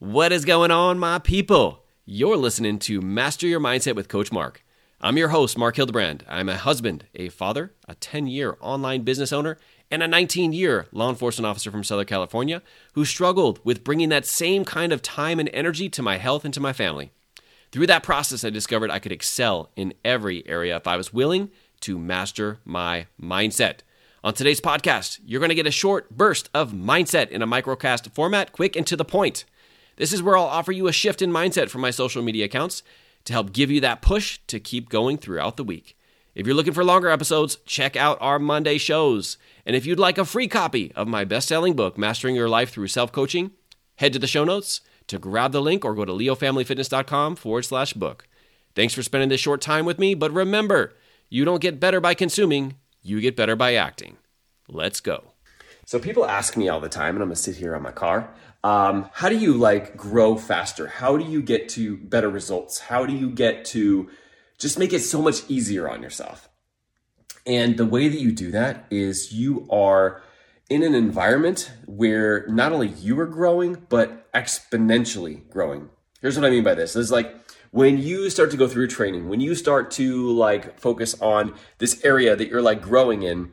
What is going on, my people? You're listening to Master Your Mindset with Coach Marc. I'm your host, Marc Hildebrand. I'm a husband, a father, a 10 year online business owner, and a 19 year law enforcement officer from Southern California who struggled with bringing that same kind of time and energy to my health and to my family. Through that process, I discovered I could excel in every area if I was willing to master my mindset. On today's podcast, you're going to get a short burst of mindset in a microcast format, quick and to the point. This is where I'll offer you a shift in mindset from my social media accounts to help give you that push to keep going throughout the week. If you're looking for longer episodes, check out our Monday shows. And if you'd like a free copy of my best selling book, Mastering Your Life Through Self Coaching, head to the show notes to grab the link or go to leofamilyfitness.com forward slash book. Thanks for spending this short time with me, but remember, you don't get better by consuming, you get better by acting. Let's go. So people ask me all the time, and I'm gonna sit here on my car. Um, how do you like grow faster? How do you get to better results? How do you get to just make it so much easier on yourself? And the way that you do that is you are in an environment where not only you are growing, but exponentially growing. Here's what I mean by this. It's like when you start to go through training, when you start to like focus on this area that you're like growing in,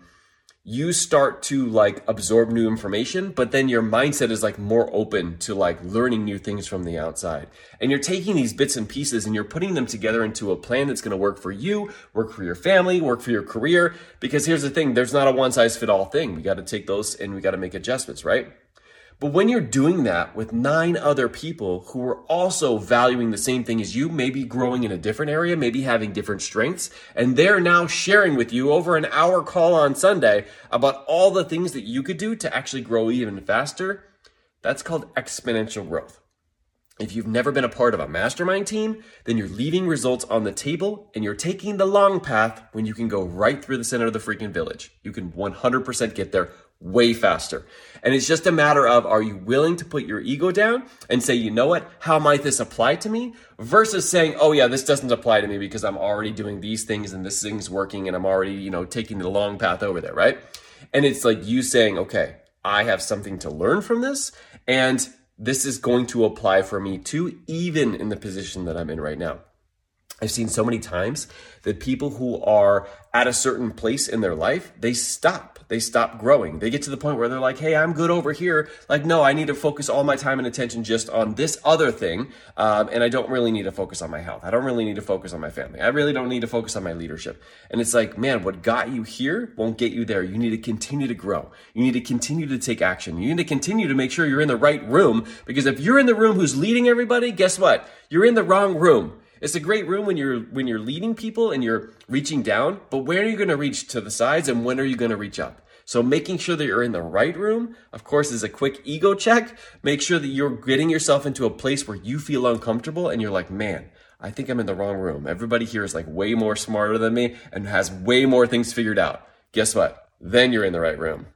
you start to like absorb new information, but then your mindset is like more open to like learning new things from the outside. And you're taking these bits and pieces and you're putting them together into a plan that's going to work for you, work for your family, work for your career. Because here's the thing, there's not a one size fit all thing. We got to take those and we got to make adjustments, right? But when you're doing that with nine other people who are also valuing the same thing as you, maybe growing in a different area, maybe having different strengths, and they're now sharing with you over an hour call on Sunday about all the things that you could do to actually grow even faster, that's called exponential growth. If you've never been a part of a mastermind team, then you're leaving results on the table and you're taking the long path when you can go right through the center of the freaking village. You can 100% get there way faster. And it's just a matter of are you willing to put your ego down and say, you know what, how might this apply to me? Versus saying, oh yeah, this doesn't apply to me because I'm already doing these things and this thing's working and I'm already, you know, taking the long path over there, right? And it's like you saying, okay, I have something to learn from this and this is going to apply for me too, even in the position that I'm in right now. I've seen so many times that people who are at a certain place in their life, they stop. They stop growing. They get to the point where they're like, hey, I'm good over here. Like, no, I need to focus all my time and attention just on this other thing. Um, and I don't really need to focus on my health. I don't really need to focus on my family. I really don't need to focus on my leadership. And it's like, man, what got you here won't get you there. You need to continue to grow. You need to continue to take action. You need to continue to make sure you're in the right room because if you're in the room who's leading everybody, guess what? You're in the wrong room. It's a great room when you're when you're leading people and you're reaching down, but where are you going to reach to the sides and when are you going to reach up? So making sure that you're in the right room, of course, is a quick ego check. Make sure that you're getting yourself into a place where you feel uncomfortable and you're like, man, I think I'm in the wrong room. Everybody here is like way more smarter than me and has way more things figured out. Guess what? Then you're in the right room.